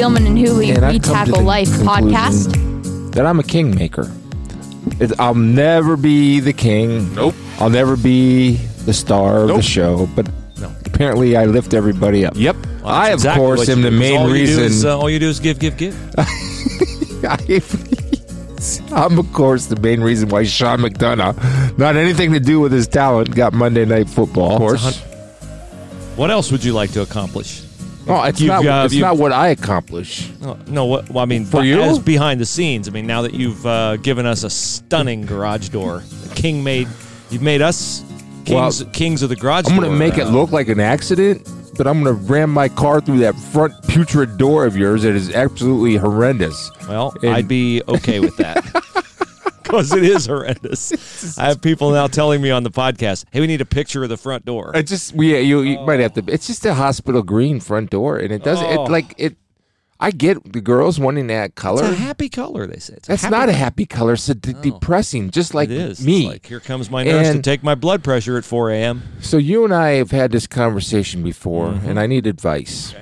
Spielman and Hooley And I've We Tackle Life podcast. That I'm a kingmaker. It, I'll never be the king. Nope. I'll never be the star of the show. But No. apparently, I lift everybody up. Yep. I, of Exactly course, am the main all reason. is, uh, all you do is give, give, give. I, I'm, of course, the main reason why Sean McDonough, not anything to do with his talent, got Monday Night Football. Of course. What else would you like to accomplish? Oh, it's You've not. got- it's you've- not what I accomplish. No, no what, well, I mean, For you? as behind the scenes. I mean, now that you've uh, given us a stunning garage door, King made, you've made us kings, kings of the garage I'm door. going to make it uh, look like an accident, but I'm going to ram my car through that front putrid door of yours that is absolutely horrendous. Well, And- I'd be okay with that. Because it is horrendous. I have people now telling me on the podcast, "Hey, we need a picture of the front door." I just we you, you might have to. It's just a hospital green front door, and it does Oh. it like it. I get the girls wanting that color. It's a happy color, they say. It's That's not a happy color. It's a d- depressing, just like it is. me. It's like here comes my nurse to take my blood pressure at 4 a.m. So you and I have had this conversation before, Mm-hmm. and I need advice.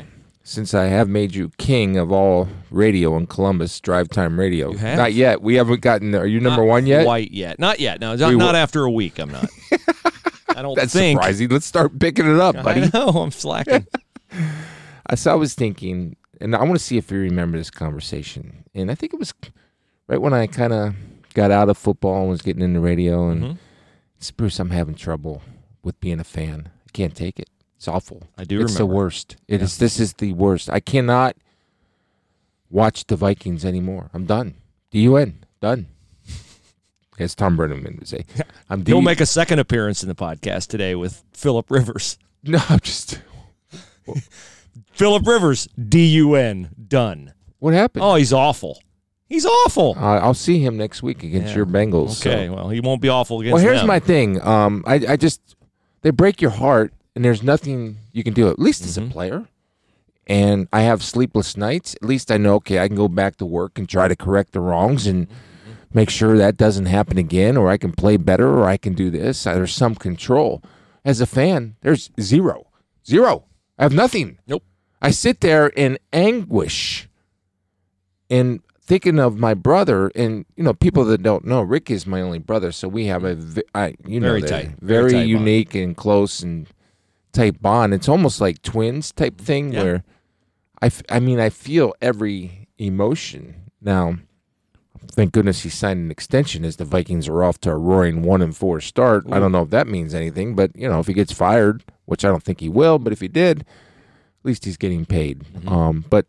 Since I have made you king of all radio in Columbus, drive time radio. Not yet. We haven't gotten. Are you number Not one yet? White yet. Not yet. No, not, We not after a week. I'm not. I don't That's think. surprising. Let's start picking it up, buddy. I know. I'm slacking. I so I was thinking, and I want to see if you remember this conversation. And I think it was right when I kind of got out of football and was getting into radio. And Mhm. it's Bruce, I'm having trouble with being a fan. I can't take it. It's awful. I do It's the worst. It is. Yeah. This is the worst. I cannot watch the Vikings anymore. I'm done. D-U-N. Done. As Tom Brennan would say. I'm D- He'll make a second appearance in the podcast today with Philip Rivers. No, I'm just. Philip Rivers, D U N, done. What happened? Oh, he's awful. He's awful. Uh, I'll see him next week against Yeah. your Bengals. so- Okay, well, he won't be awful against Well, here's them. my thing. Um, I, I just they break your heart, and there's nothing you can do. At least as a Mhm. player, and I have sleepless nights. At least I know, okay, I can go back to work and try to correct the wrongs and make sure that doesn't happen again, or I can play better, or I can do this. Uh, There's some control. As a fan, there's zero, zero. I have nothing. Nope. I sit there in anguish, and thinking of my brother, and you know, people that don't know, Rick is my only brother, so we have a, I, you know, Very tight. very, Very tight bond. unique and close and type bond. It's almost like twins type thing Yeah. where I, f- I mean, I feel every emotion. Now, thank goodness he signed an extension as the Vikings are off to a roaring one and four start. I don't know if that means anything, but you know, if he gets fired, which I don't think he will, but if he did, at least he's getting paid. Mm-hmm. Um, but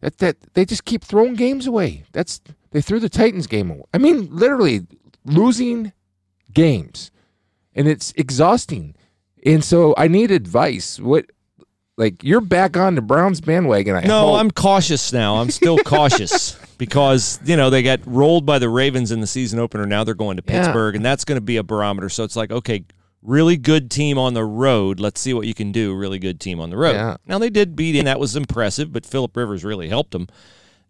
that that they just keep throwing games away. That's they threw the Titans game away. I mean, literally losing games, and it's exhausting. And so I need advice. What, like, you're back on the Browns bandwagon? I No, hope. I'm cautious now. I'm still cautious because you know they got rolled by the Ravens in the season opener. Now they're going to Yeah. Pittsburgh, and that's going to be a barometer. So it's like, okay, really good team on the road. Let's see what you can do. Really good team on the road. Yeah. Now they did beat, and that was impressive. But Philip Rivers really helped them,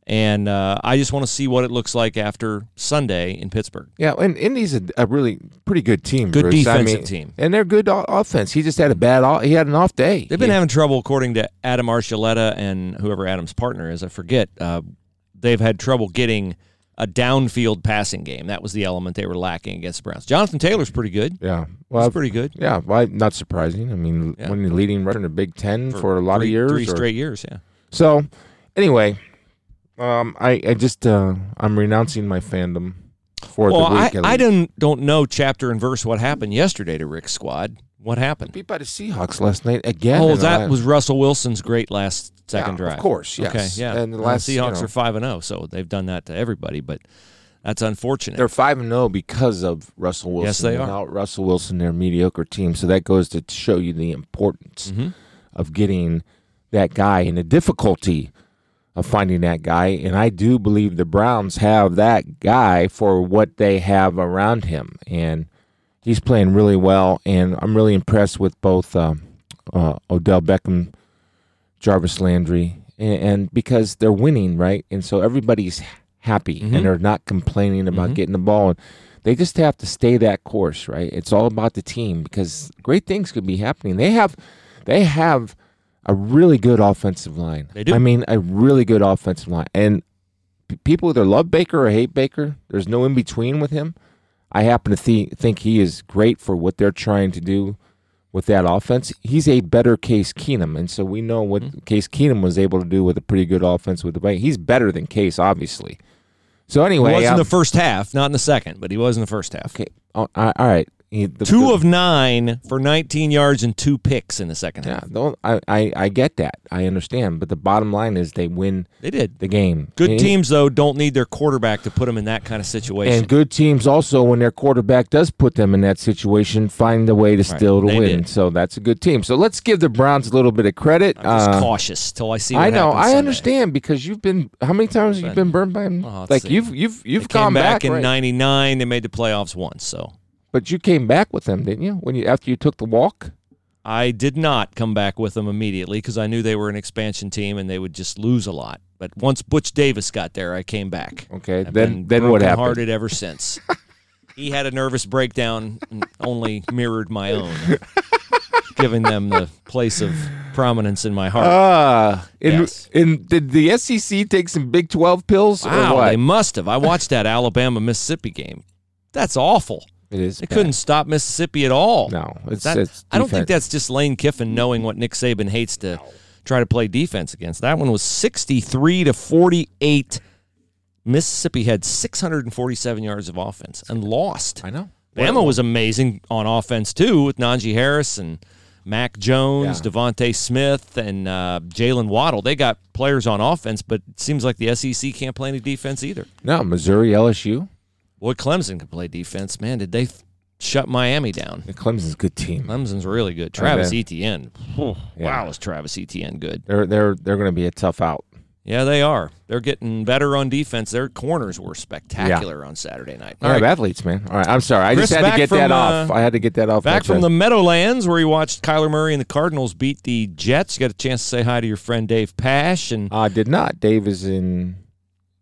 and uh, I just want to see what it looks like after Sunday in Pittsburgh. Yeah, and Indy's a, a really pretty good team. Good Bruce. I defensive mean, team. and they're good o- offense. He just had a bad. o- He had an off day. They've been Yeah. having trouble, according to Adam Archuleta and whoever Adam's partner is. I forget. Uh, they've had trouble getting a downfield passing game. That was the element they were lacking against the Browns. Jonathan Taylor's pretty good. Yeah, He's well, pretty good yeah, well, not surprising. I mean, Yeah. when you're leading rusher in the Big Ten for, a lot three, of years, three or- straight years. Yeah. So, anyway, um, I I just uh, I'm renouncing my fandom for Well, the I, week. at I least. don't don't know chapter and verse what happened yesterday to Rick's squad. What happened? beat by the Seahawks last night again. Oh, that last- was Russell Wilson's great last second Yeah, drive. Of course, yes. Okay, yeah. And the Well, last you Seahawks know, are five and zero, so they've done that to everybody. But that's unfortunate. They're five and zero because of Russell Wilson. Yes, they are. Without Russell Wilson, they're a mediocre team. So that goes to show you the importance Mhm. of getting that guy and the difficulty of finding that guy. And I do believe the Browns have that guy for what they have around him, and he's playing really well. And I'm really impressed with both um, uh, Odell Beckham, Jarvis Landry, and, and because they're winning, right? And so everybody's happy Mhm. and they're not complaining about Mhm. getting the ball. And they just have to stay that course, right? It's all about the team because great things could be happening. They have, they have a really good offensive line. They do. I mean, a really good offensive line. And p- people either love Baker or hate Baker. There's no in between with him. I happen to th- think he is great for what they're trying to do with that offense. He's a better Case Keenum, and so we know what Mm-hmm. Case Keenum was able to do with a pretty good offense with the Vikings. He's better than Case, obviously. So anyway, He was in um, the first half, not in the second, but he was in the first half. okay, oh, all right. He- the- Two the- of nine for 19 yards and two picks in the second yeah, half. don't- I, I I get that. I understand, but the bottom line is they win They did. the game. Good And- teams, though, don't need their quarterback to put them in that kind of situation. And good teams also, when their quarterback does put them in that situation, find a way to still to they win. did. So that's a good team. So let's give the Browns a little bit of credit. I'm just Uh, cautious till I see. What I know, I Sunday. understand because you've been how many times have you been burned by? Well, let's like see. you've you've you've come back, in right? '99. They made the playoffs once, so but you came back with them, didn't you? When you after you took the walk. I did not come back with them immediately because I knew they were an expansion team and they would just lose a lot. But once Butch Davis got there, I came back. Okay, I've then then what happened? Hearted ever since. he had a nervous breakdown, and only mirrored my own, giving them the place of prominence in my heart. Ah, in, Yes. in did the SEC take some Big Twelve pills or wow, they must have. I watched that Alabama Mississippi game. That's awful. It is. They bad. couldn't stop Mississippi at all. No, it's, That- it's I don't think that's just Lane Kiffin knowing what Nick Saban hates to try to play defense against. That one was 63 to 48. Mississippi had 647 yards of offense and lost. I know. Bama was amazing on offense too with Najee Harris and Mac Jones, Yeah. DeVonta Smith, and uh, Jaylen Waddle. They got players on offense, but it seems like the SEC can't play any defense either. No, Missouri, LSU. Boy, Clemson can play defense. Man, did they f- shut Miami down? Yeah, Clemson's a good team. Clemson's really good. Travis bet. Etienne. Wow, is Travis Etienne good? They're they're they're going to be a tough out. Yeah, they are. They're getting better on defense. Their corners were spectacular on Saturday night. All right, athletes, man. All right, I'm sorry. I Chris, just had to get from, that uh, off. I had to get that off. Back my from the. Meadowlands, where you watched Kyler Murray and the Cardinals beat the Jets. You got a chance to say hi to your friend Dave Pasch, and I did not. Dave is in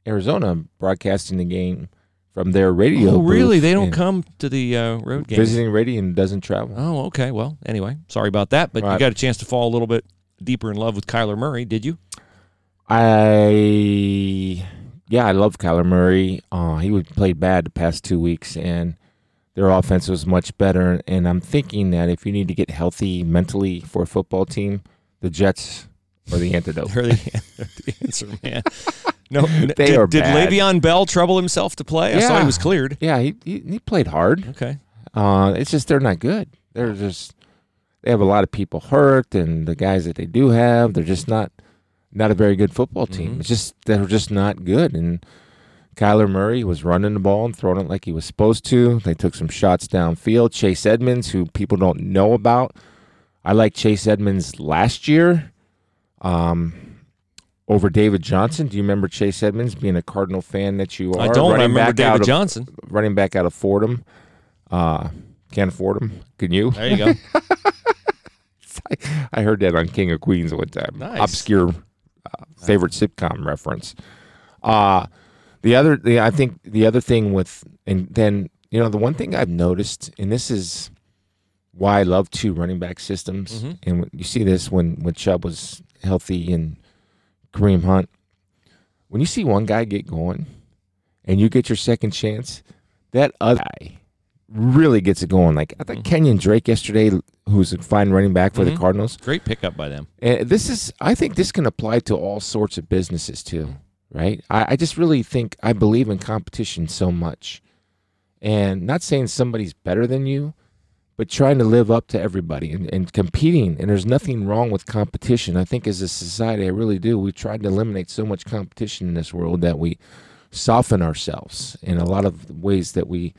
Arizona broadcasting the game from their radio. oh, really? They don't come to the uh, road games. visiting radio doesn't travel. Oh, okay. Well, anyway, sorry about that, but you Right. got a chance to fall a little bit deeper in love with Kyler Murray, did you? I yeah, I love Kyler Murray. Uh, he was played bad the past two weeks, and their offense was much better. And I'm thinking that if you need to get healthy mentally for a football team, the Jets are the antidote. They're the, the answer, man. No, They did, are did bad. Le'Veon Bell trouble himself to play? I saw he was cleared. yeah, he, he he played hard. Okay. Uh, it's just they're not good. They're just they have a lot of people hurt, and the guys that they do have, they're just not not a very good football team. Mhm. It's just they're just not good. And Kyler Murray was running the ball and throwing it like he was supposed to. They took some shots downfield. Chase Edmonds, who people don't know about, I like Chase Edmonds last year. Um. Over David Johnson. Do you remember Chase Edmonds being a Cardinal fan that you are? I don't. I remember David of- Johnson. running back out of Fordham. Uh, can't afford him. Can you? There you go. I heard that on King of Queens one time. Nice. Obscure uh, favorite sitcom reference. Uh the other, the, I think the other thing with, and then you know the one thing I've noticed, and this is why I love two running back systems, Mhm. and you see this when when Chubb was healthy and Kareem Hunt. When you see one guy get going, and you get your second chance, that other guy really gets it going. Like I thought Mhm. Kenyon Drake yesterday, who's a fine running back for Mhm. the Cardinals. Great pickup by them. And this is, I think, this can apply to all sorts of businesses too, right? I, I just really think I believe in competition so much, and not saying somebody's better than you, but trying to live up to everybody and, and competing. And there's nothing wrong with competition. I think as a society, I really do. We've tried to eliminate so much competition in this world that we soften ourselves in a lot of ways that we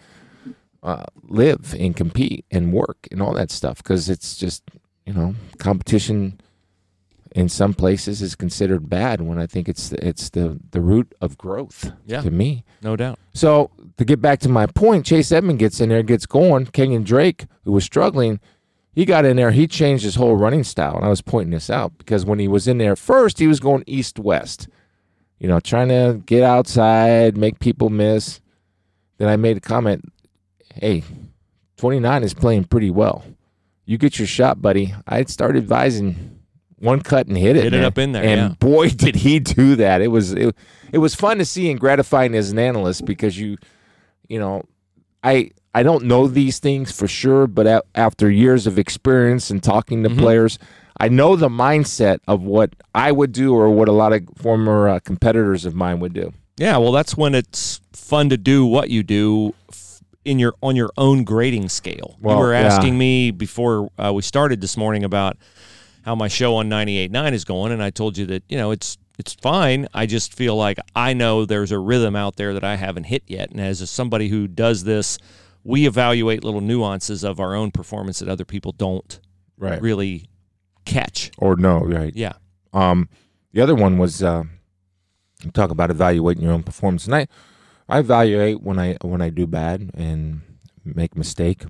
uh, live and compete and work and all that stuff because it's just you know competition in some places is considered bad when I think it's the, it's the the root of growth Yeah. to me. No doubt. So to get back to my point, Chase Edmond gets in there, gets going. Kenyon Drake, who was struggling, he got in there. He changed his whole running style, and I was pointing this out because when he was in there first, he was going east west, you know, trying to get outside, make people miss. Then I made a comment, "Hey, 29 is playing pretty well. You get your shot, buddy." I'd start advising one cut and hit it. Hit it up in there, And yeah. boy, did he do that! It was it, it was fun to see and gratifying as an analyst because you, you know, I I don't know these things for sure, but a- after years of experience and talking Mm-hmm. to players, I know the mindset of what I would do or what a lot of former uh, competitors of mine would do. Yeah, well, that's when it's fun to do what you do in your on your own grading scale. Well, you were yeah. asking me before uh, we started this morning about how my show on 98.9 is going, and I told you that you know it's it's fine. I just feel like I know there's a rhythm out there that I haven't hit yet, and as somebody who does this, we evaluate little nuances of our own performance that other people don't Right. really catch. Or no, right. Yeah. Um, the other one was uh, talk about evaluating your own performance, and I, I evaluate when I when I do bad and make mistake.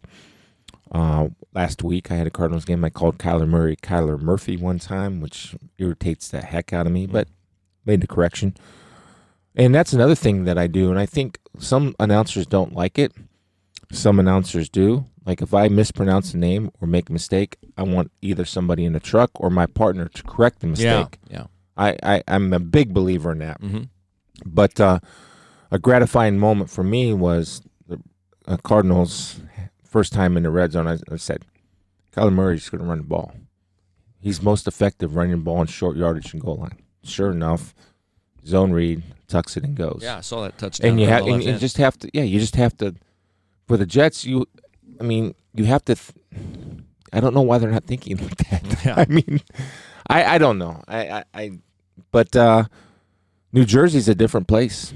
Uh, last week I had a Cardinals game. I called Kyler Murray Kyler Murphy one time, which irritates the heck out of me, but made the correction. And that's another thing that I do, and I think some announcers don't like it. Some announcers do. Like if I mispronounce a name or make a mistake, I want either somebody in the truck or my partner to correct the mistake. Yeah. I, I I'm a big believer in that. Yeah. hmm But uh, a gratifying moment for me was the uh, Cardinals' first time in the red zone. I, I said, Kyler Murray's going to run the ball. He's most effective running the ball in short yardage and goal line. Sure enough, zone read tucks it and goes. Yeah, I saw that touchdown. and you have and you just have to yeah you just have to for the Jets you I mean you have to th- I don't know why they're not thinking like that. Yeah. I mean I I don't know I I, I but uh, New Jersey's a different place.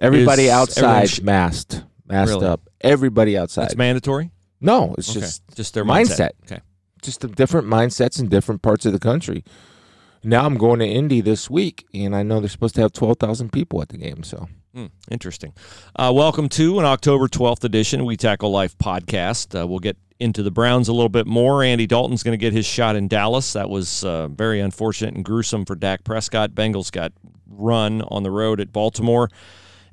Everybody Is outside everyone sh- masked masked Really? up. Everybody outside. It's mandatory. no, it's Okay. just just their mindset. mindset. Okay. just the different mindsets in different parts of the country. Now I'm going to Indy this week, and I know they're supposed to have twelve thousand people at the game. So Hmm, interesting. Uh, welcome to an October 12th edition We Tackle Life podcast. Uh, we'll get into the Browns a little bit more. Andy Dalton's going to get his shot in Dallas. That was uh, very unfortunate and gruesome for Dak Prescott. Bengals got run on the road at Baltimore.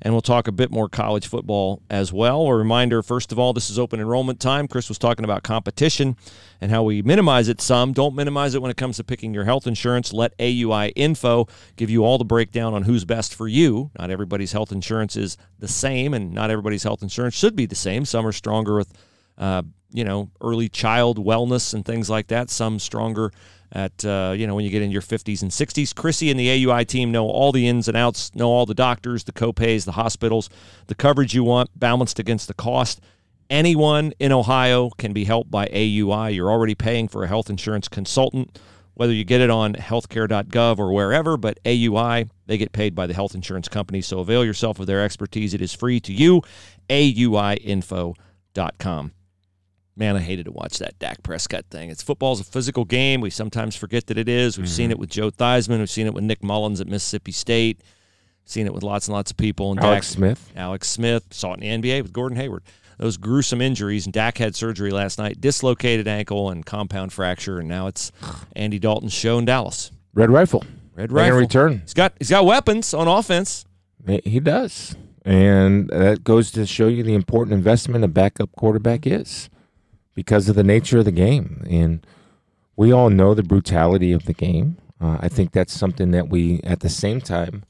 And we'll talk a bit more college football as well. A reminder, first of all, this is open enrollment time. Chris was talking about competition and how we minimize it some. Don't minimize it when it comes to picking your health insurance. Let AUI Info give you all the breakdown on who's best for you. Not everybody's health insurance is the same, and not everybody's health insurance should be the same. Some are stronger with, uh, you know, early child wellness and things like that. Some stronger at uh, you know when you get in your 50s and 60s. Chrissy and the AUI team know all the ins and outs, know all the doctors, the copays, the hospitals, the coverage you want balanced against the cost. Anyone in Ohio can be helped by AUI. You're already paying for a health insurance consultant, whether you get it on healthcare.gov or wherever, but AUI, they get paid by the health insurance company. So avail yourself of their expertise. It is free to you. AUIinfo.com. Man, I hated to watch that Dak Prescott thing. It's football's a physical game. We sometimes forget that it is. We've seen mm-hmm. it with Joe Theismann. We've seen it with Nick Mullins at Mississippi State. Seen it with lots and lots of people. And Alex Dak, Smith. Alex Smith saw it in the NBA with Gordon Hayward. Those gruesome injuries. And Dak had surgery last night, dislocated ankle and compound fracture, and now it's Andy Dalton's show in Dallas. Red Rifle. Red Rifle. return. He's got he's got weapons on offense. He does. And that goes to show you the important investment a backup quarterback is because of the nature of the game. And we all know the brutality of the game. Uh, I think that's something that we, at the same time,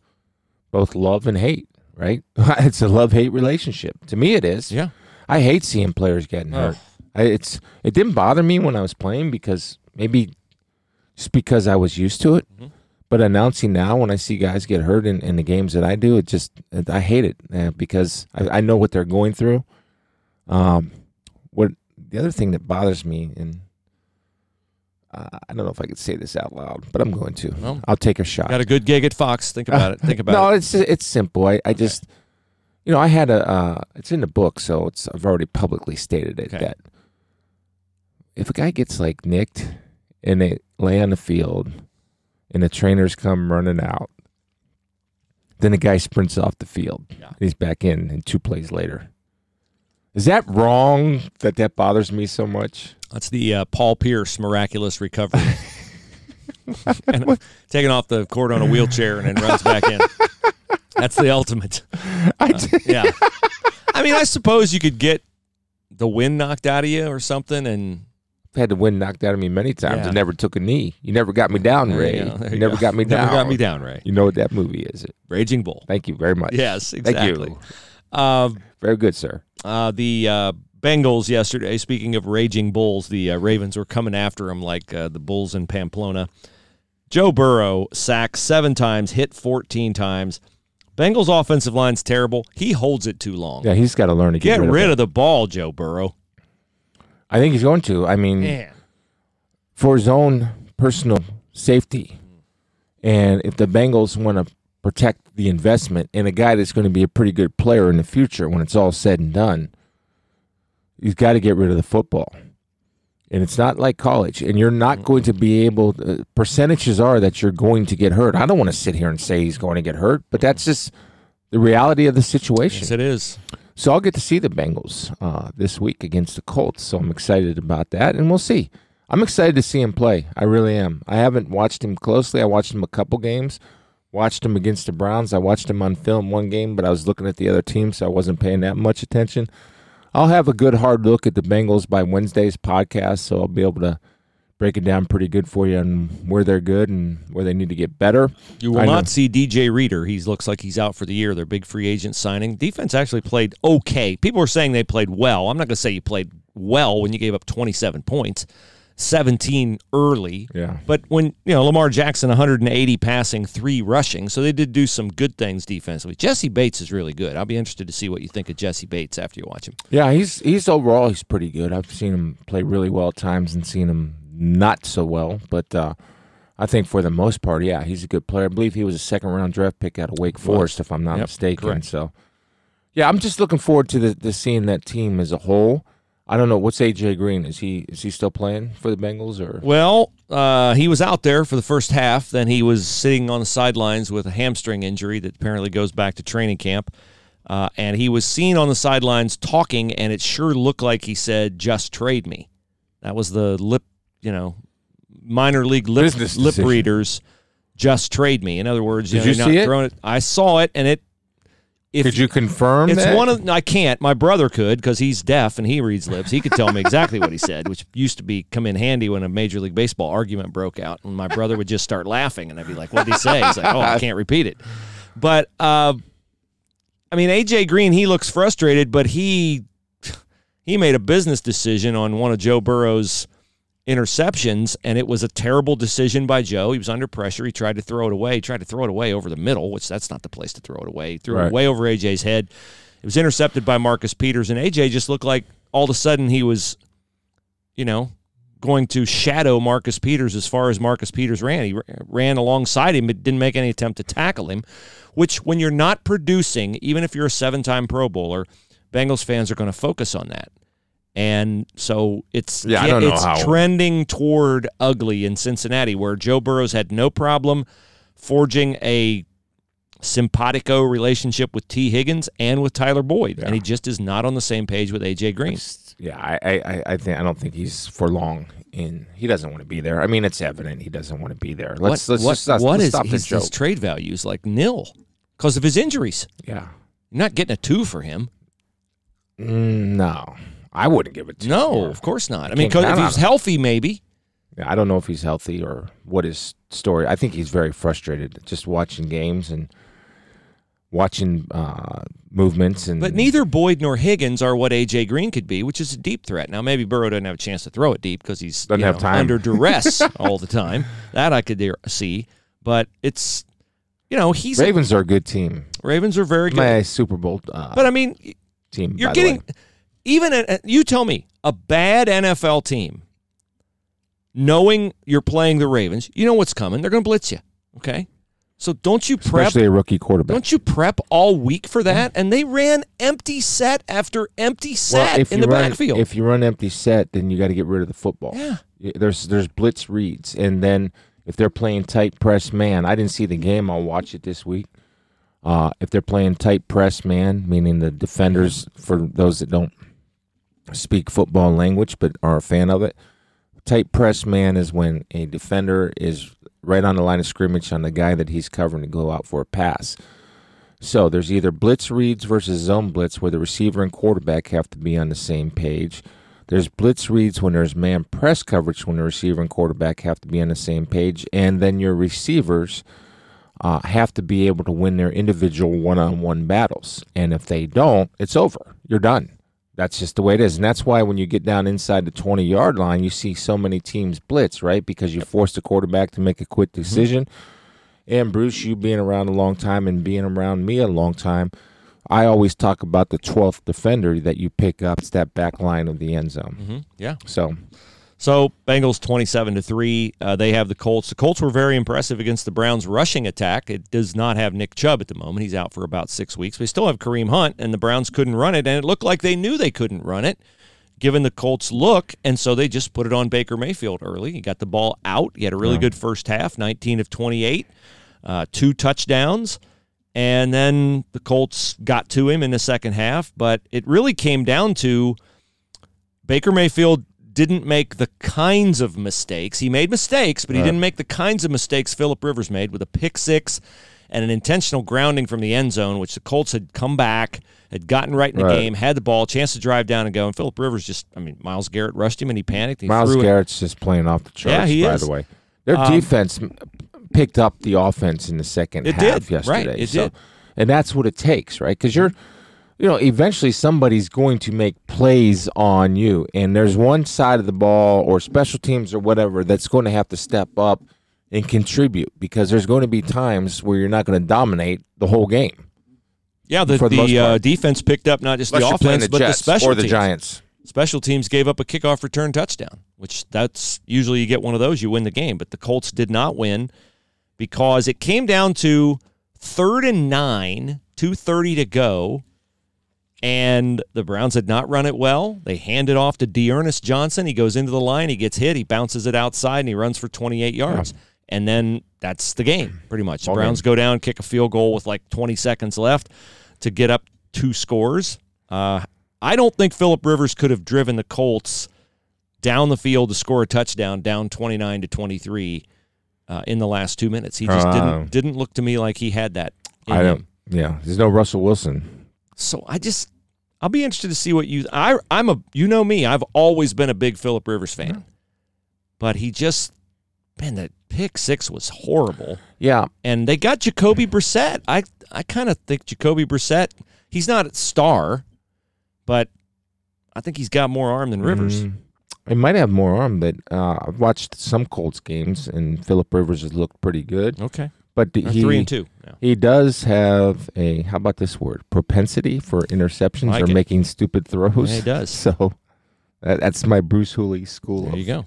both love and hate, right? it's a love hate relationship. To me, it is. Yeah. I hate seeing players getting hurt. I, it's It didn't bother me when I was playing because maybe just because I was used to it. But announcing now, when I see guys get hurt in, in the games that I do, it just I hate it uh, because I, I know what they're going through. Um, what the other thing that bothers me, and uh, I don't know if I could say this out loud, but I'm going to. Well, I'll take a shot. Got a good gig at Fox. Think about it. Think about no, it. No, it's it's simple. I, I just, you know, I had a. Uh, it's in the book, so it's I've already publicly stated it Okay. that if a guy gets like nicked and they lay on the field, and the trainers come running out, then the guy sprints off the field. Yeah. And he's back in, and two plays later. Is that wrong? That that bothers me so much. That's the uh, Paul Pierce miraculous recovery. and taking off the cord on a wheelchair and then runs back in. That's the ultimate. I Uh, yeah. I mean, I suppose you could get the wind knocked out of you or something and I've had the wind knocked out of me many times Yeah. and never took a knee. You never got me down, There Ray. you go. You you never go. got me down. Never got me down, Ray. You know what that movie is? It Raging Bull. Thank you very much. Yes, Thank exactly. you. Um, Very good, sir. Uh, the uh, Bengals yesterday, speaking of raging bulls, the uh, Ravens were coming after him like uh, the bulls in Pamplona. Joe Burrow sacked seven times, hit 14 times. Bengals offensive line's terrible. He holds it too long. Yeah, he's got to learn to get, Get rid, it. of the ball, Joe Burrow. I think he's going to. I mean, Man. for his own personal safety, and if the Bengals want to protect the investment in a guy that's going to be a pretty good player in the future when it's all said and done, you've got to get rid of the football. And it's not like college, and you're not going to be able. Uh, percentages are that you're going to get hurt. I don't want to sit here and say he's going to get hurt, but that's just the reality of the situation. Yes, it is. So I'll get to see the Bengals uh, this week against the Colts. So I'm excited about that, and we'll see. I'm excited to see him play. I really am. I haven't watched him closely. I watched him a couple games. Watched him against the Browns. I watched him on film one game, but I was looking at the other team, so I wasn't paying that much attention. I'll have a good hard look at the Bengals by Wednesday's podcast, so I'll be able to break it down pretty good for you on where they're good and where they need to get better. You will I know. not see DJ Reader. He looks like he's out for the year. Their big free agent signing. Defense actually played okay. People are saying they played well. I'm not going to say you played well when you gave up 27 points, 17 early. Yeah. But when, you know, Lamar Jackson 180 passing, 3 rushing. So they did do some good things defensively. Jessie Bates is really good. I'll be interested to see what you think of Jessie Bates after you watch him. Yeah, he's he's overall he's pretty good. I've seen him play really well at times and seen him not so well, but uh, I think for the most part, yeah, he's a good player. I believe he was a second round draft pick out of Wake Forest, if I'm not Yep, mistaken. correct. So, yeah, I'm just looking forward to the, the seeing that team as a whole. I don't know what's AJ Green. Is he is he still playing for the Bengals or? Well, uh, he was out there for the first half. Then he was sitting on the sidelines with a hamstring injury that apparently goes back to training camp. Uh, and he was seen on the sidelines talking, and it sure looked like he said, "Just trade me." That was the lip, you know, minor league lip, Business lip decision. readers. Just trade me. In other words, Did know, you you're not see it? throwing it. I saw it, and it. If Could you confirm it's that? one of I can't. My brother could because he's deaf and he reads lips. He could tell me exactly what he said, which used to be come in handy when a major league baseball argument broke out, and my brother would just start laughing, and I'd be like, "What did he say?" He's like, "Oh, I can't repeat it." But uh, I mean, AJ Green, he looks frustrated, but he he made a business decision on one of Joe Burrow's interceptions, and it was a terrible decision by Joe. He was under pressure. He tried to throw it away. He tried to throw it away over the middle, which that's not the place to throw it away. He threw it way over AJ's head. It was intercepted by Marcus Peters, and AJ just looked like all of a sudden he was, you know, going to shadow Marcus Peters as far as Marcus Peters ran. He ran alongside him, but didn't make any attempt to tackle him. Which, when you're not producing, even if you're a seven-time Pro Bowler, Bengals fans are going to focus on that. And so it's Yeah, know it's how- trending toward ugly in Cincinnati, where Joe Burrows had no problem forging a simpatico relationship with Tee Higgins and with Tyler Boyd, and he just is not on the same page with AJ Green. Yeah, I, I, I- I think I don't think he's for long in. He doesn't want to be there. I mean, it's evident he doesn't want to be there. Let's what, let's what- just let's, what let's is stop his, his trade values like nil because of his injuries? yeah, You're not getting a two for him. Mm, no, I wouldn't give it to. No, him. of course not. I mean, 'cause count if he's healthy, maybe. Yeah, I don't know if he's healthy or what his story. I think he's very frustrated just watching games and watching uh, movements and. But neither Boyd nor Higgins are what AJ Green could be, which is a deep threat. Now maybe Burrow doesn't have a chance to throw it deep because he's Doesn't have know, time. under duress all the time. That I could see, but it's you know he's Ravens are a good team. Ravens are very good. My Super Bowl uh, But I mean, team. you're getting. Even a, you tell me a bad NFL team, knowing you're playing the Ravens, you know what's coming. They're going to blitz you. Okay, so don't you prep? especially a rookie quarterback. Don't you prep all week for that? And they ran empty set after empty set in the run, backfield. If you run empty set, then you got to get rid of the football. Yeah. There's there's blitz reads, and then if they're playing tight press man, I didn't see the game. I'll watch it this week. Uh, if they're playing tight press man, meaning the defenders, for those that don't speak football language but are a fan of it, tight press man is when a defender is right on the line of scrimmage on the guy that he's covering to go out for a pass. So there's either blitz reads versus zone blitz where the receiver and quarterback have to be on the same page. There's blitz reads when there's man press coverage when the receiver and quarterback have to be on the same page, and then your receivers uh, have to be able to win their individual one-on-one battles. And if they don't, it's over. You're done. That's just the way it is, and that's why when you get down inside the 20-yard line, you see so many teams blitz, right? Because you force the quarterback to make a quick decision. And Bruce, you being around a long time and being around me a long time, I always talk about the 12th defender that you pick up. It's that back line of the end zone. Mm-hmm. Yeah. So So Bengals twenty-seven to three. Uh, they have the Colts. The Colts were very impressive against the Browns' rushing attack. It does not have Nick Chubb at the moment. He's out for about six weeks. We still have Kareem Hunt, and the Browns couldn't run it, and it looked like they knew they couldn't run it, given the Colts' look, and so they just put it on Baker Mayfield early. He got the ball out. He had a really good first half, nineteen of twenty-eight, uh, two touchdowns. And then the Colts got to him in the second half, but it really came down to Baker Mayfield didn't make the kinds of mistakes. He made mistakes, but he Right. didn't make the kinds of mistakes Philip Rivers made with a pick six and an intentional grounding from the end zone, which the Colts had come back, had gotten right in the Right. game, had the ball, chance to drive down and go. And Philip Rivers just, I mean, Myles Garrett rushed him and he panicked. He Myles threw it. Garrett's just playing off the charts. Yeah, he by is. the way, their Um, defense picked up the offense in the second It half did, yesterday. right, it so, did. and that's what it takes, right? Because you're, you know, eventually somebody's going to make plays on you, and there's one side of the ball or special teams or whatever that's going to have to step up and contribute because there's going to be times where you're not going to dominate the whole game. Yeah, the, the the uh, defense picked up not just Unless the offense, the but the special or the teams. Giants. Special teams gave up a kickoff return touchdown, which that's usually you get one of those, you win the game. But the Colts did not win because it came down to third and nine, 2.30 to go, and the Browns had not run it well. They hand it off to D'Ernest Johnson. He goes into the line, he gets hit, he bounces it outside, and he runs for 28 yards. And then that's the game, pretty much. The Ball Browns go down, kick a field goal with like 20 seconds left to get up two scores. Uh, I don't think Philip Rivers could have driven the Colts down the field to score a touchdown, down 29 to 23 uh, in the last two minutes. He just Uh, didn't didn't look to me like he had that. I him. don't. Yeah, there's no Russell Wilson. So I just I'll be interested to see what you I I'm a you know me, I've always been a big Philip Rivers fan. But he just man, that pick six was horrible. Yeah, And they got Jacoby Brissett. I I kind of think Jacoby Brissett, he's not a star, but I think he's got more arm than Rivers. Mm, He might have more arm, but uh, I've watched some Colts games, and Philip Rivers has looked pretty good. Okay. But he three and two. now. he does have a how about this word propensity for interceptions Like or it. making stupid throws. Yeah, he does. So that, that's my Bruce Hooley school There of you go.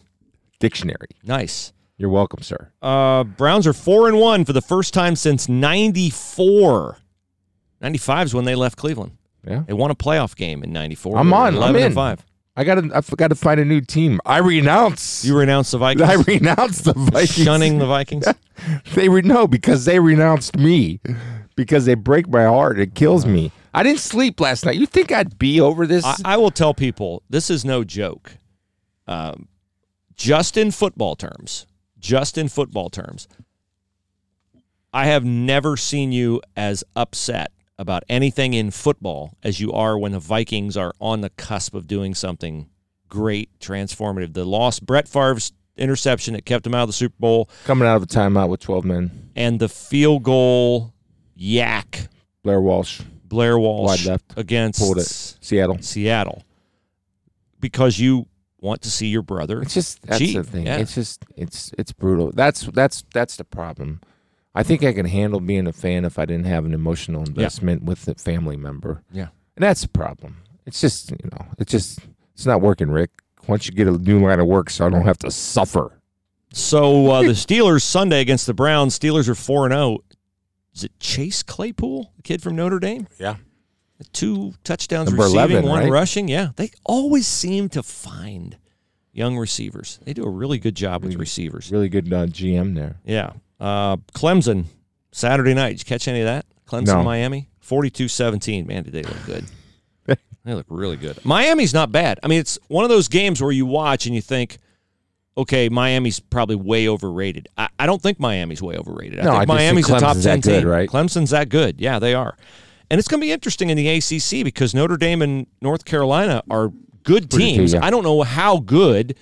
dictionary. Nice. You're welcome, sir. Uh, Browns are four and one for the first time since '94. '95 is when they left Cleveland. Yeah, They won a playoff game in '94. I'm on. I'm 11 and five. I got to I forgot to find a new team. I renounce. You renounce the Vikings. I renounce the Vikings. shunning the Vikings. They re- no because they renounced me because they break my heart. It kills me. I didn't sleep last night. You think I'd be over this? I, I will tell people this is no joke. Um, just in football terms, just in football terms, I have never seen you as upset about anything in football as you are when the Vikings are on the cusp of doing something great, transformative. The loss, Brett Favre's interception that kept him out of the Super Bowl, Coming out of a timeout with 12 men. and the field goal yak Blair Walsh, Blair Walsh Wide left. against Pulled it. Seattle. Seattle because you want to see your brother. It's just that's the thing. yeah. It's just it's it's brutal. That's that's that's the problem. I think I can handle being a fan if I didn't have an emotional investment with a family member. Yeah. And that's the problem. It's just, you know, it's just it's not working, Rick. Once you get a new line of work so I don't have to suffer. So uh, the Steelers Sunday against the Browns. Steelers are four and zero. Is it Chase Claypool, the kid from Notre Dame? Yeah. Two touchdowns Number receiving, 11, one right? rushing. Yeah, they always seem to find young receivers. They do a really good job with Really- receivers. Really good uh, GM there. Yeah. Uh, Clemson Saturday night. Did you catch any of that? Clemson No. Miami 42-17. Man, did they look good. they look really good. Miami's not bad. I mean, it's one of those games where you watch and you think, okay, Miami's probably way overrated. I, I don't think Miami's way overrated. I No, think I just think a top Clemson's 10 good, team. right? Clemson's that good. Yeah, they are. And it's going to be interesting in the ACC because Notre Dame and North Carolina are good Pretty good, teams. yeah. I don't know how good,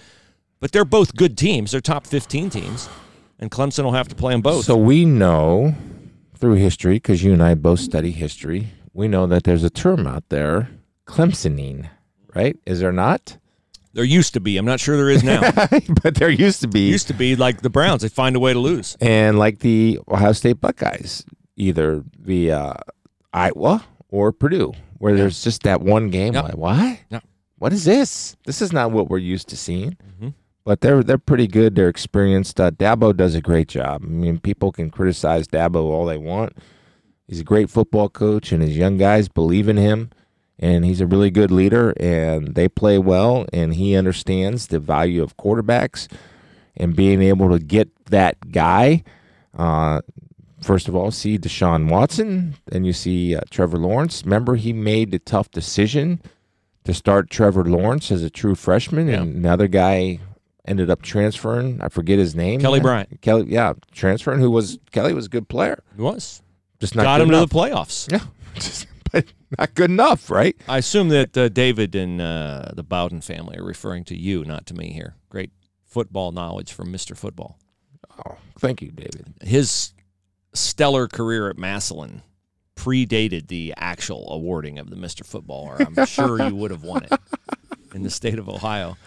but they're both good teams. They're top 15 teams, and Clemson will have to play them both. So we know through history, because you and I both study history, we know that there's a term out there, Clemsoning, right? Is there not? there used to be. I'm not sure there is now. but there used to be. used to be like the Browns. They find a way to lose. and like the Ohio State Buckeyes, either via Iowa or Purdue, where there's just that one game. Yep. Like, what? Yep. What is this? This is not what we're used to seeing. Mm-hmm. But they're they're pretty good. They're experienced. Uh, Dabo does a great job. I mean, people can criticize Dabo all they want. He's a great football coach, and his young guys believe in him. And he's a really good leader, and they play well. And he understands the value of quarterbacks and being able to get that guy. Uh, first of all, see Deshaun Watson, then you see uh, Trevor Lawrence. Remember, he made the tough decision to start Trevor Lawrence as a true freshman, Yeah. and another guy ended up transferring. I forget his name. Kelly Bryant. Kelly, yeah, transferring. Who was Kelly was a good player, It was. just not Got him enough. to the playoffs. yeah, just, but not good enough, right? I assume that uh, David and uh, the Bowden family are referring to you, not to me here. Great football knowledge from Mr. Football. Oh, thank you, David. His stellar career at Massillon predated the actual awarding of the Mr. Football, or I'm sure you would have won it in the state of Ohio.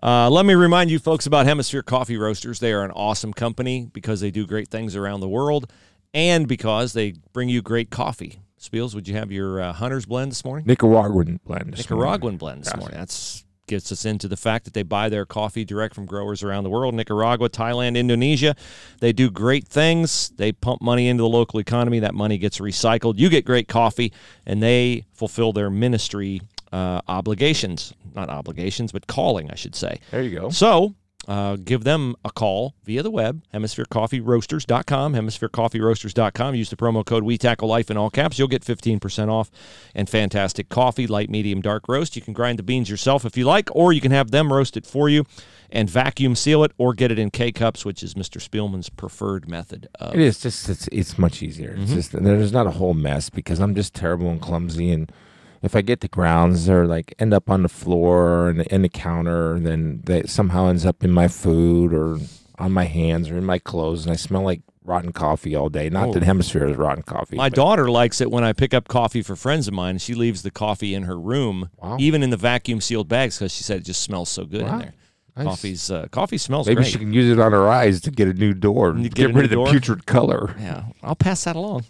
Uh, let me remind you folks about Hemisphere Coffee Roasters. They are an awesome company because they do great things around the world and because they bring you great coffee. Spiels, would you have your uh, Hunter's blend this morning? Nicaraguan blend. this morning. Nicaraguan blend this morning. That's gets us into the fact that they buy their coffee direct from growers around the world Nicaragua, Thailand, Indonesia. They do great things. They pump money into the local economy. That money gets recycled. You get great coffee, and they fulfill their ministry uh, obligations. Not obligations, but calling, I should say. There you go. So uh, give them a call via the web, hemispherecoffeeroasters.com, hemispherecoffeeroasters.com. Use the promo code We Tackle Life in all caps. You'll get 15% off and fantastic coffee, light, medium, dark roast. You can grind the beans yourself if you like, or you can have them roast it for you and vacuum seal it, or get it in K cups, which is Mr. Spielman's preferred method of It is just it's it's much easier. Mm-hmm. It's just there's not a whole mess because I'm just terrible and clumsy and if I get the grounds or like end up on the floor and in the, counter, then that somehow ends up in my food or on my hands or in my clothes, and I smell like rotten coffee all day. Not Oh. that Hemisphere is rotten coffee. My but- daughter likes it when I pick up coffee for friends of mine. She leaves the coffee in her room, Wow. even in the vacuum sealed bags, because she said it just smells so good in there. Nice. Coffee's uh, coffee smells Maybe great. she can use it on her eyes to get a new door. Get, get rid of the putrid color. Yeah, I'll pass that along.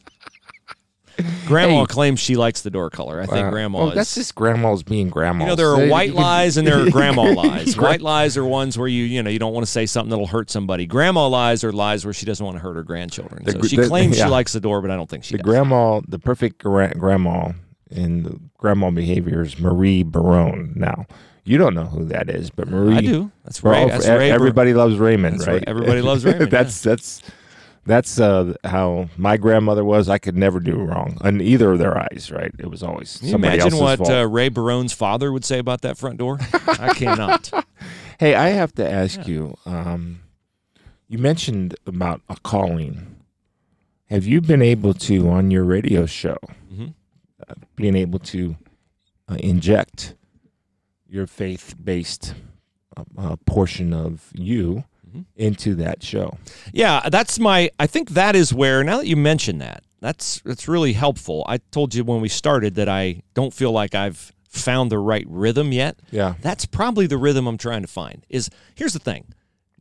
Grandma Hey. claims she likes the door color. I think Uh, Grandma well, is. that's just grandmas being grandma. you know, there are They- white lies and there are grandma lies. White lies are ones where you, you know, you don't want to say something that'll hurt somebody. Grandma lies are lies where she doesn't want to hurt her grandchildren. The so she the- claims yeah. she likes the door, but I don't think she the does. grandma, the perfect gra- grandma in the grandma behavior is Marie Barone. Now, you don't know who that is, but Marie. I do. That's Well, Ray. That's Ray Bur- everybody loves Raymond, That's right? right. Everybody loves Raymond, that's that's that's uh, how my grandmother was. I could never do wrong on either of their eyes. Right? It was always Can you somebody imagine else's what fault. uh, Ray Barone's father would say about that front door? I cannot. hey, I have to ask you. Um, you mentioned about a calling. Have you been able to on your radio show, Mhm. uh, being able to uh, inject your faith-based uh, uh, portion of you Mhm. into that show? Yeah, that's my. I think that is where. Now that you mention that, that's that's really helpful. I told you when we started that I don't feel like I've found the right rhythm yet. Yeah. That's probably the rhythm I'm trying to find. Is here's the thing,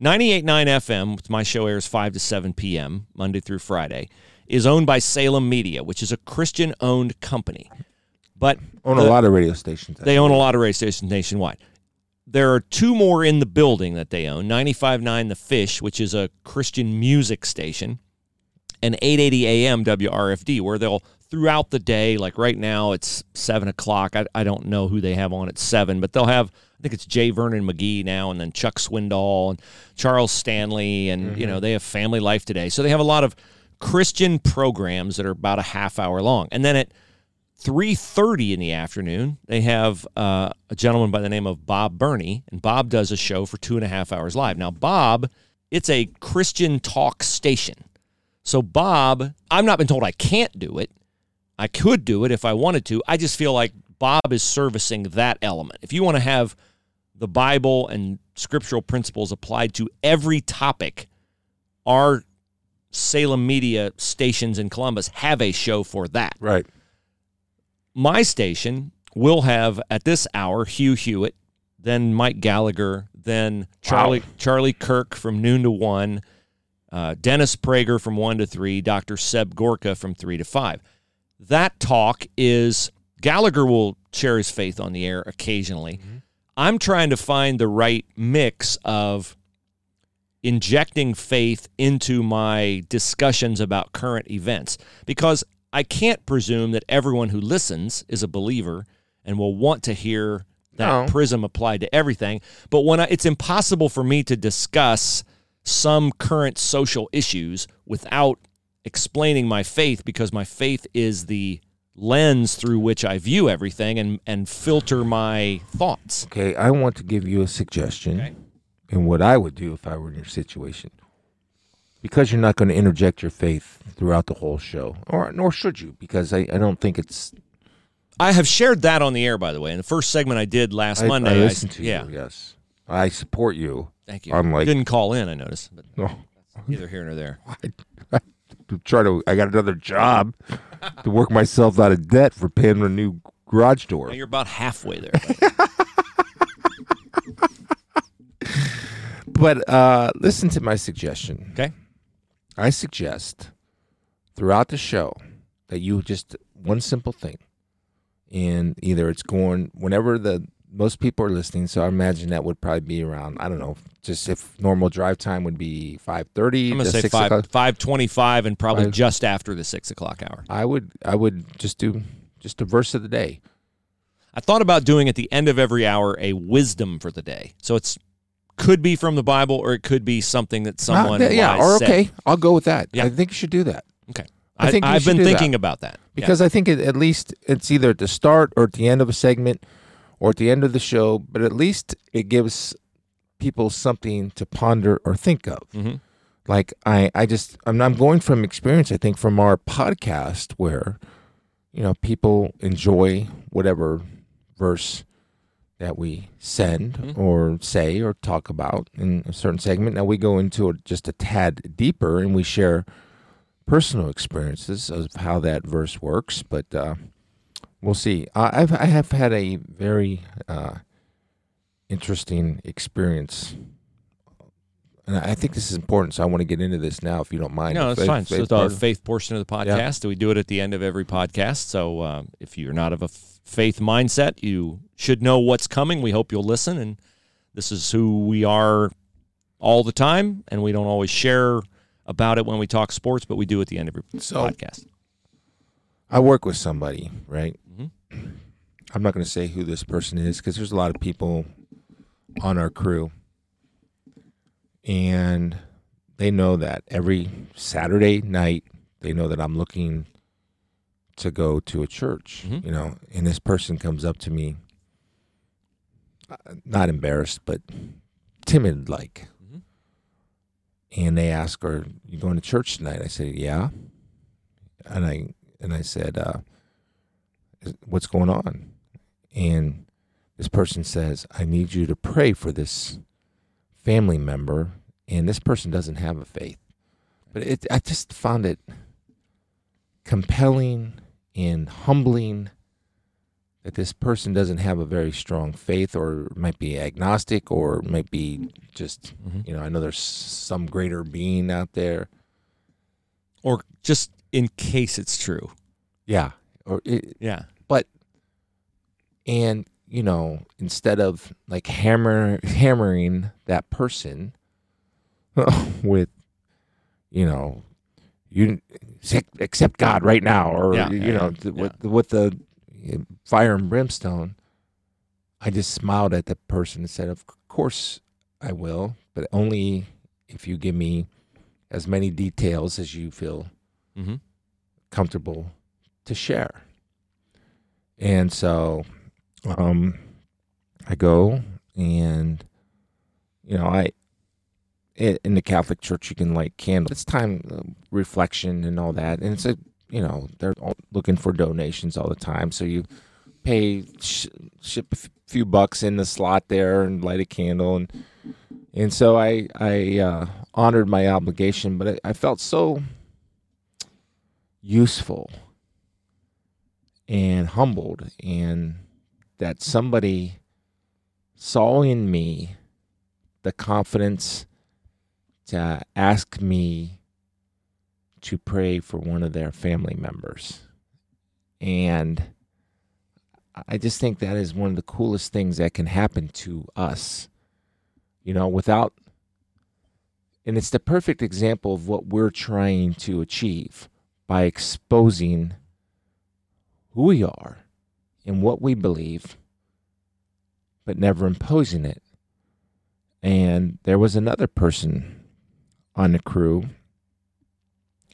98.9 FM, my show airs five to seven p.m. Monday through Friday, is owned by Salem Media, which is a Christian-owned company. But Own the- a lot of radio stations. they own a lot of radio stations nationwide. There are two more in the building that they own 95.9 The Fish, which is a Christian music station, and 880 AM WRFD, where they'll, throughout the day, like right now, it's 7 o'clock. I, I don't know who they have on at 7, but they'll have, I think it's J. Vernon McGee now, and then Chuck Swindoll and Charles Stanley, and, you mm-hmm. know, they have Family Life Today. So they have a lot of Christian programs that are about a half hour long. And then at 3.30 in the afternoon they have uh, a gentleman by the name of bob burney and bob does a show for two and a half hours live now bob it's a christian talk station so bob i've not been told i can't do it i could do it if i wanted to i just feel like Bob is servicing that element. If you want to have the Bible and scriptural principles applied to every topic, our Salem media stations in Columbus have a show for that. Right. My station will have at this hour Hugh Hewitt, then Mike Gallagher, then Charlie Charlie Kirk from noon to one, uh, Dennis Prager from one to three, Dr. Seb Gorka from three to five. That talk is Gallagher will share his faith on the air occasionally. I'm trying to find the right mix of injecting faith into my discussions about current events because I can't presume that everyone who listens is a believer and will want to hear that No. prism applied to everything. But when I, it's impossible for me to discuss some current social issues without explaining my faith because my faith is the lens through which I view everything and, and filter my thoughts. Okay, I want to give you a suggestion Okay. and what I would do if I were in your situation. Because you're not going to interject your faith throughout the whole show, or nor should you, because I, I don't think it's. I have shared that on the air, by the way. In the first segment I did last I, Monday, I I- listen to yeah, you. Yes, I support you. thank you. I'm like- didn't call in, I noticed, but No, neither here nor there. to try to. I got another job to work myself out of debt for paying a new garage door. Now you're about halfway there. But uh, listen to my suggestion. Okay. I suggest throughout the show that you just one simple thing, and either it's going whenever the most people are listening. So I imagine that would probably be around I don't know, just if normal drive time would be five thirty. I'm gonna say five five twenty five and probably Five- just after the six o'clock hour. I would I would just do just a verse of the day. I thought about doing at the end of every hour a wisdom for the day. So it's could be from the Bible or it could be something that someone Ah, yeah, or said. okay, I'll go with that. Yeah. I think you should do that Okay. I I, think I've been do that. thinking about that. Yeah. because I think it, at least it's either at the start or at the end of a segment or at the end of the show, but at least it gives people something to ponder or think of. Mhm. Like I, I just I'm, I'm going from experience. I think from our podcast where you know people enjoy whatever verse that we send Mhm. or say or talk about in a certain segment. Now we go into it just a tad deeper and we share personal experiences of how that verse works, but uh, we'll see. I, I've I have had a very uh, interesting experience, and I think this is important. So I want to get into this now, if you don't mind. No, that's fine. if- So the faith portion of the podcast, we do it at the end of every podcast. So uh, if you're not of a faith mindset, you should know what's coming. We hope you'll listen. And this is who we are all the time. And we don't always share about it when we talk sports, but we do at the end of every So- podcast. I work with somebody, right? Mhm. I'm not going to say who this person is because there's a lot of people on our crew, and they know that every Saturday night they know that I'm looking to go to a church, Mhm. you know, and this person comes up to me, uh, not embarrassed but timid like, Mhm. and they ask, "Are you going to church tonight?" I said, "Yeah," and I and I said, uh, "What's going on?" And this person says, "I need you to pray for this family member," and this person doesn't have a faith. But it, I just found it compelling and humbling that this person doesn't have a very strong faith, or might be agnostic, or might be just, Mhm. you know, I know there's some greater being out there. Or just in case it's true. Yeah, or it, Yeah. But and you know instead of like hammer hammering that person with you know you accept- god right now or Yeah, you yeah, know yeah, th- with with the uh, fire and brimstone i just smiled at the person and said of course i will but only if you give me as many details as you feel Mm-hmm. comfortable to share. And so um I go and you know, i- in the Catholic Church you can light candles. It's time uh, reflection and all that. And it's a you know, they're looking for donations all the time. So you pay sh- ship a f- few bucks in the slot there and light a candle and and so I I uh, honored my obligation, but I, I felt so useful and humbled, and that somebody saw in me the confidence to ask me to pray for one of their family members. And I just think that is one of the coolest things that can happen to us. You know, without, and it's the perfect example of what we're trying to achieve by exposing who we are and what we believe, but never imposing it. And there was another person on the crew,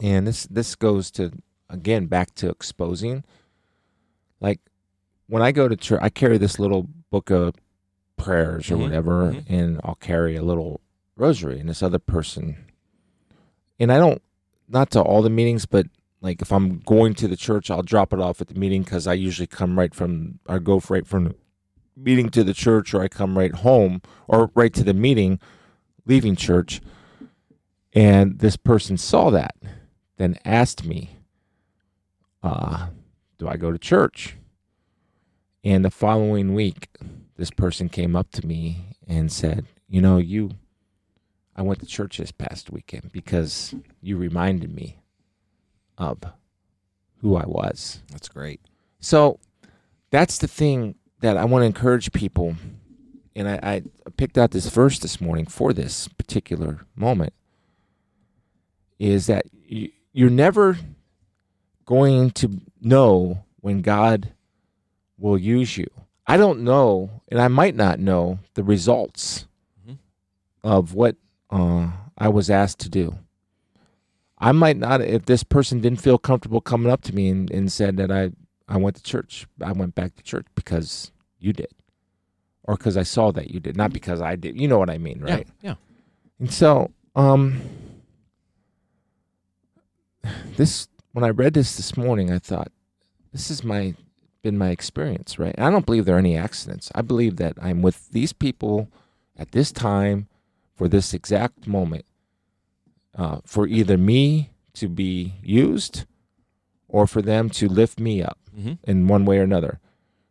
and this this goes to again back to exposing. Like when I go to church, I carry this little book of prayers or Mhm, whatever, mhm. and I'll carry a little rosary. And this other person, and I don't, not to all the meetings, but like if I'm going to the church, I'll drop it off at the meeting because I usually come right from, I go right from meeting to the church, or I come right home, or right to the meeting, leaving church. And this person saw that, then asked me, uh, "Do I go to church?" And the following week, this person came up to me and said, You know, you, I went to church this past weekend because you reminded me of who I was. That's great. So that's the thing that I want to encourage people. And I, I picked out this verse this morning for this particular moment is that you, you're never going to know when God will use you. I don't know, and I might not know the results Mhm. of what uh, I was asked to do. I might not, if this person didn't feel comfortable coming up to me and, and said that I, I went to church, I went back to church because you did, or because I saw that you did, not because I did. You know what I mean, right? Yeah. Yeah. And so, um, this when I read this this morning, I thought, this is my been my experience, right? I don't believe there are any accidents. I believe that I'm with these people at this time for this exact moment, uh, for either me to be used or for them to lift me up Mhm. in one way or another.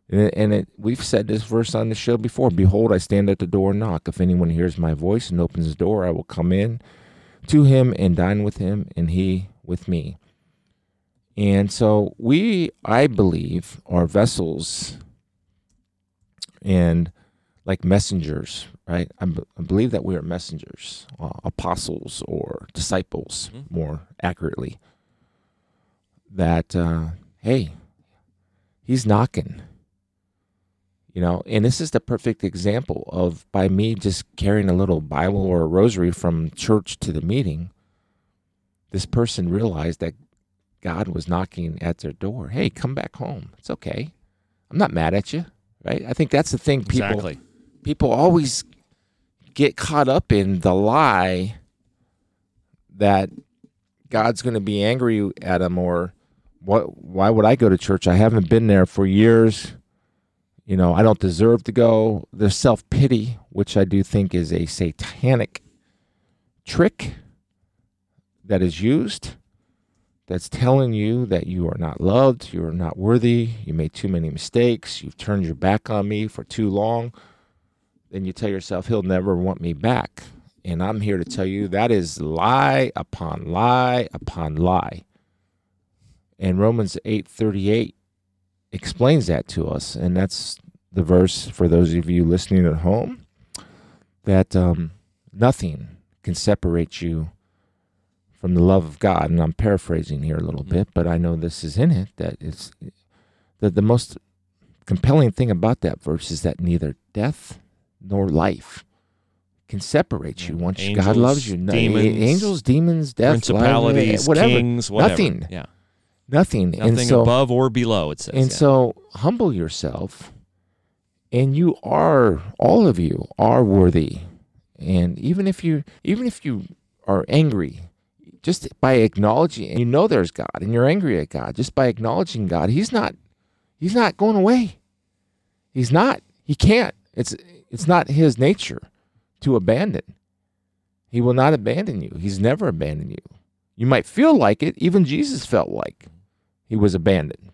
And, it, and it, we've said this verse on the show before Behold, I stand at the door and knock. If anyone hears my voice and opens the door, I will come in to him and dine with him, and he with me. And so we, I believe, are vessels and like messengers, right? I, b- I believe that we are messengers, uh, apostles or disciples, Mhm. more accurately. That, uh, hey, he's knocking. You know, and this is the perfect example of by me just carrying a little Bible or a rosary from church to the meeting, this person realized that God was knocking at their door. Hey, come back home. It's okay. I'm not mad at you, right? I think that's the thing people Exactly. people always get caught up in the lie that God's going to be angry at them or what why would I go to church? I haven't been there for years. You know, I don't deserve to go. There's self-pity, which I do think is a satanic trick that is used that's telling you that you are not loved, you are not worthy, you made too many mistakes, you've turned your back on me for too long then you tell yourself he'll never want me back. And I'm here to tell you that is lie upon lie upon lie. And Romans 8:38 explains that to us, and that's the verse for those of you listening at home that um, nothing can separate you from the love of God. And I'm paraphrasing here a little Mhm. bit, but I know this is in it that it's that the most compelling thing about that verse is that neither death nor life can separate you Yeah. once God loves you. No- demons, angels, demons, death, life, Principalities, whatever, kings, whatever. Nothing. Yeah. nothing. Nothing so, above or below, it says. and yeah. so, humble yourself, and you are all of you are worthy. And even if you, even if you are angry, just by acknowledging, you know there's God, and you're angry at God, just by acknowledging God, He's not, He's not going away. He's not. He can't. It's it's not his nature to abandon. He will not abandon you. He's never abandoned you. You might feel like it. Even Jesus felt like he was abandoned.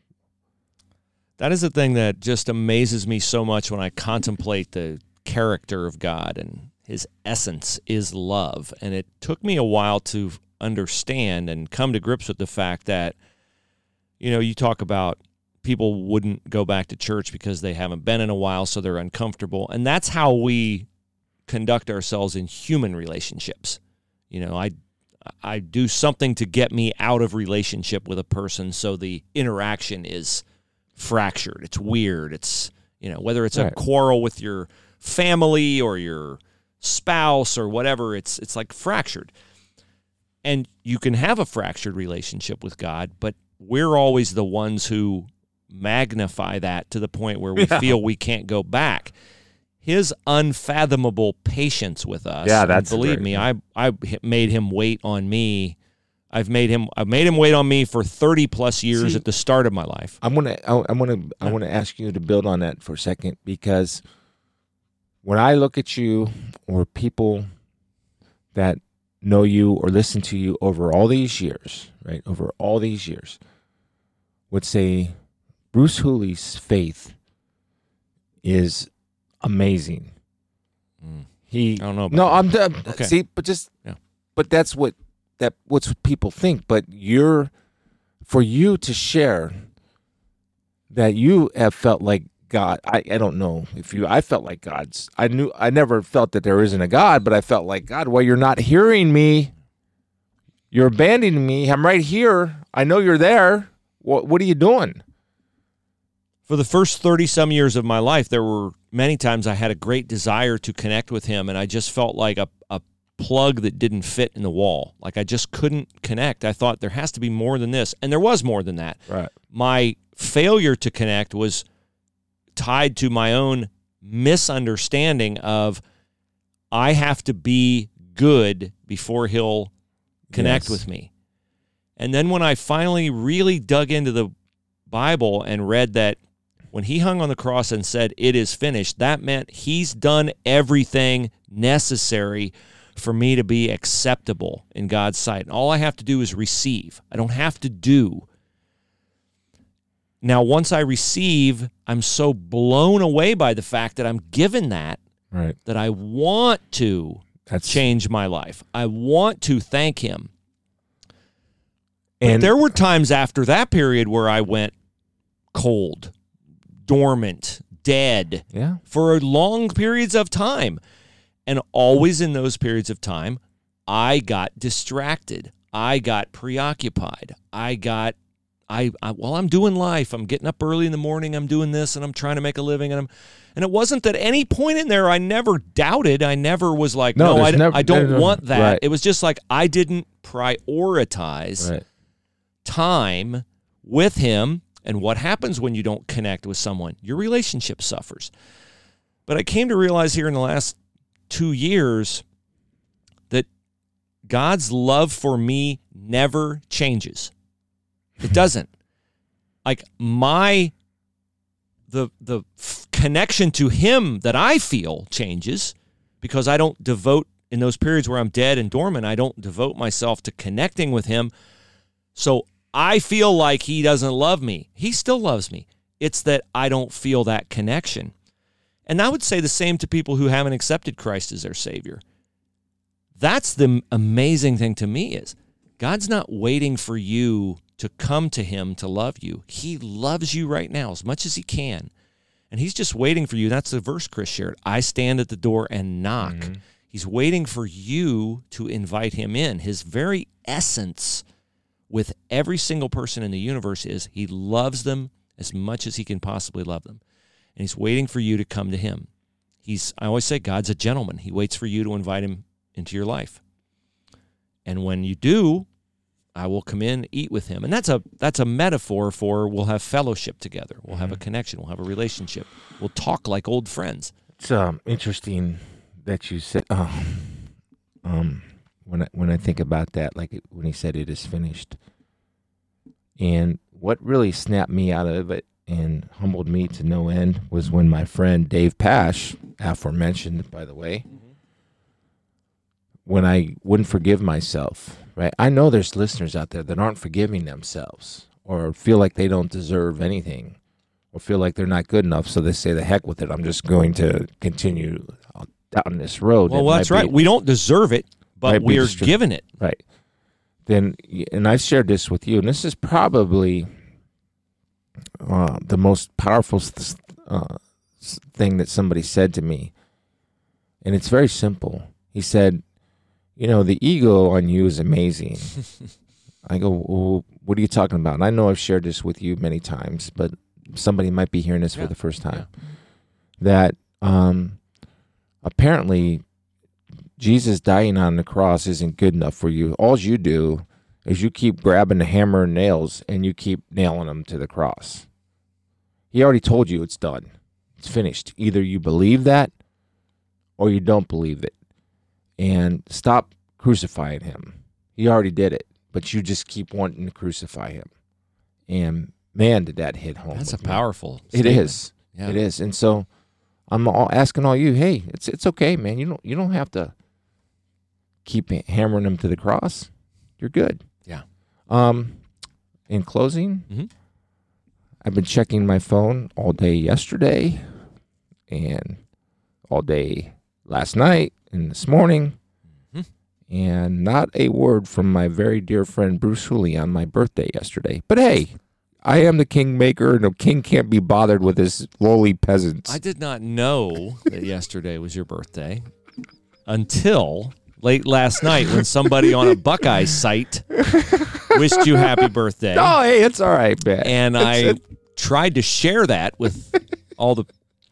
That is the thing that just amazes me so much when I contemplate the character of God and his essence is love. And it took me a while to understand and come to grips with the fact that, you know, you talk about people wouldn't go back to church because they haven't been in a while, so they're uncomfortable. And that's how we conduct ourselves in human relationships. You know, I I do something to get me out of relationship with a person so the interaction is fractured. It's weird. It's, you know, whether it's right. a quarrel with your family or your spouse or whatever, it's it's like fractured. And you can have a fractured relationship with God, but we're always the ones who magnify that to the point where we yeah. feel we can't go back his unfathomable patience with us. Yeah, that's believe me. I I made him wait on me. I've made him I've made him wait on me for 30 plus years See, at the start of my life. I'm going to I want to I want to ask you to build on that for a second because when I look at you or people that know you or listen to you over all these years, right? Over all these years would say Bruce Hooley's faith is amazing. Mm. He, I don't know. no, I'm uh, okay. see, but just, yeah. but that's what that what's people think. But you're for you to share that you have felt like God. I, I don't know if you. I felt like God's. I knew. I never felt that there isn't a God, but I felt like God. Well, you're not hearing me. You're abandoning me. I'm right here. I know you're there. What What are you doing? For the first thirty some years of my life, there were many times I had a great desire to connect with him, and I just felt like a, a plug that didn't fit in the wall. Like I just couldn't connect. I thought there has to be more than this, and there was more than that. Right. My failure to connect was tied to my own misunderstanding of I have to be good before he'll connect yes. with me. And then when I finally really dug into the Bible and read that when he hung on the cross and said, It is finished, that meant he's done everything necessary for me to be acceptable in God's sight. And all I have to do is receive. I don't have to do. Now, once I receive, I'm so blown away by the fact that I'm given that right. that I want to That's... change my life. I want to thank Him. And but there were times after that period where I went cold dormant, dead yeah. for long periods of time. And always in those periods of time, I got distracted. I got preoccupied. I got I, I well I'm doing life. I'm getting up early in the morning. I'm doing this and I'm trying to make a living and I'm and it wasn't that any point in there I never doubted. I never was like, no, no I, never, I don't no, no, want that. Right. It was just like I didn't prioritize right. time with him and what happens when you don't connect with someone? Your relationship suffers. But I came to realize here in the last two years that God's love for me never changes. It doesn't. Like my the the f- connection to him that I feel changes because I don't devote in those periods where I'm dead and dormant, I don't devote myself to connecting with him. So I feel like he doesn't love me. He still loves me. It's that I don't feel that connection. And I would say the same to people who haven't accepted Christ as their Savior. That's the amazing thing to me is God's not waiting for you to come to him to love you. He loves you right now as much as he can. And he's just waiting for you. That's the verse Chris shared. I stand at the door and knock. Mm-hmm. He's waiting for you to invite him in. His very essence with every single person in the universe is he loves them as much as he can possibly love them. And he's waiting for you to come to him. He's I always say God's a gentleman. He waits for you to invite him into your life. And when you do, I will come in, eat with him. And that's a that's a metaphor for we'll have fellowship together. We'll have a mm-hmm. connection. We'll have a relationship. We'll talk like old friends. It's um, interesting that you said um, um when I, when I think about that, like when he said it is finished. And what really snapped me out of it and humbled me to no end was when my friend Dave Pasch, aforementioned, by the way, when I wouldn't forgive myself, right? I know there's listeners out there that aren't forgiving themselves or feel like they don't deserve anything or feel like they're not good enough. So they say, the heck with it. I'm just going to continue down this road. Well, that well that's might right. We don't deserve it, but we're distri- given it. Right. Then, and I've shared this with you, and this is probably uh, the most powerful uh, thing that somebody said to me. And it's very simple. He said, You know, the ego on you is amazing. I go, well, What are you talking about? And I know I've shared this with you many times, but somebody might be hearing this Yeah, for the first time. That um, apparently Jesus dying on the cross isn't good enough for you. All you do is you keep grabbing the hammer and nails and you keep nailing them to the cross. He already told you it's done. It's finished. Either you believe that or you don't believe it. And stop crucifying him. He already did it, but you just keep wanting to crucify him. And man, did that hit home. That's a me. powerful. It statement. is. Yeah. It is. And so I'm all asking all you, hey, it's it's okay, man. You don't you don't have to keep hammering them to the cross. You're good. Yeah. Um in closing, Mhm. I've been checking my phone all day yesterday and all day last night and this morning. Mhm. And not a word from my very dear friend Bruce Hooley on my birthday yesterday. But hey, I am the kingmaker, and the king can't be bothered with his lowly peasants. I did not know that yesterday was your birthday until late last night when somebody on a Buckeye site wished you happy birthday. oh, hey, it's all right, man. and It's- I tried to share that with all the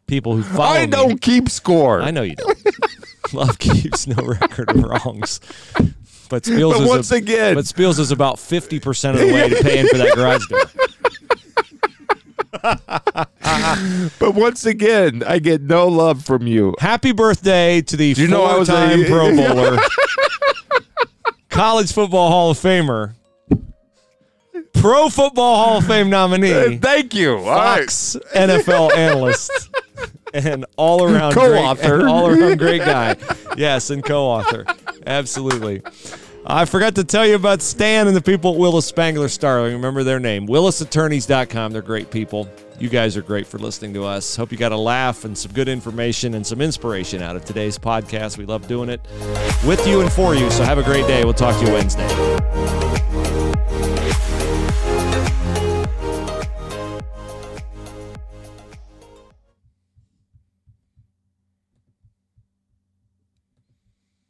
people who follow I don't keep score. I know you don't. Love keeps no record of wrongs. But Spiels but is once a, again, but Spiels is about fifty percent of the way to paying for that garage door. but once again, I get no love from you. Happy birthday to the you know I was a- four-time Pro Bowler, College Football Hall of Famer, Pro Football Hall of Fame nominee, Thank you. Right. Fox NFL analyst, and all around Co-author. great, all around great guy. Yes, and co-author. Absolutely. I forgot to tell you about Stan and the people at Willis Spangler Starling. Remember their name, willisattorneys.com. They're great people. You guys are great for listening to us. Hope you got a laugh and some good information and some inspiration out of today's podcast. We love doing it with you and for you. So have a great day. We'll talk to you Wednesday.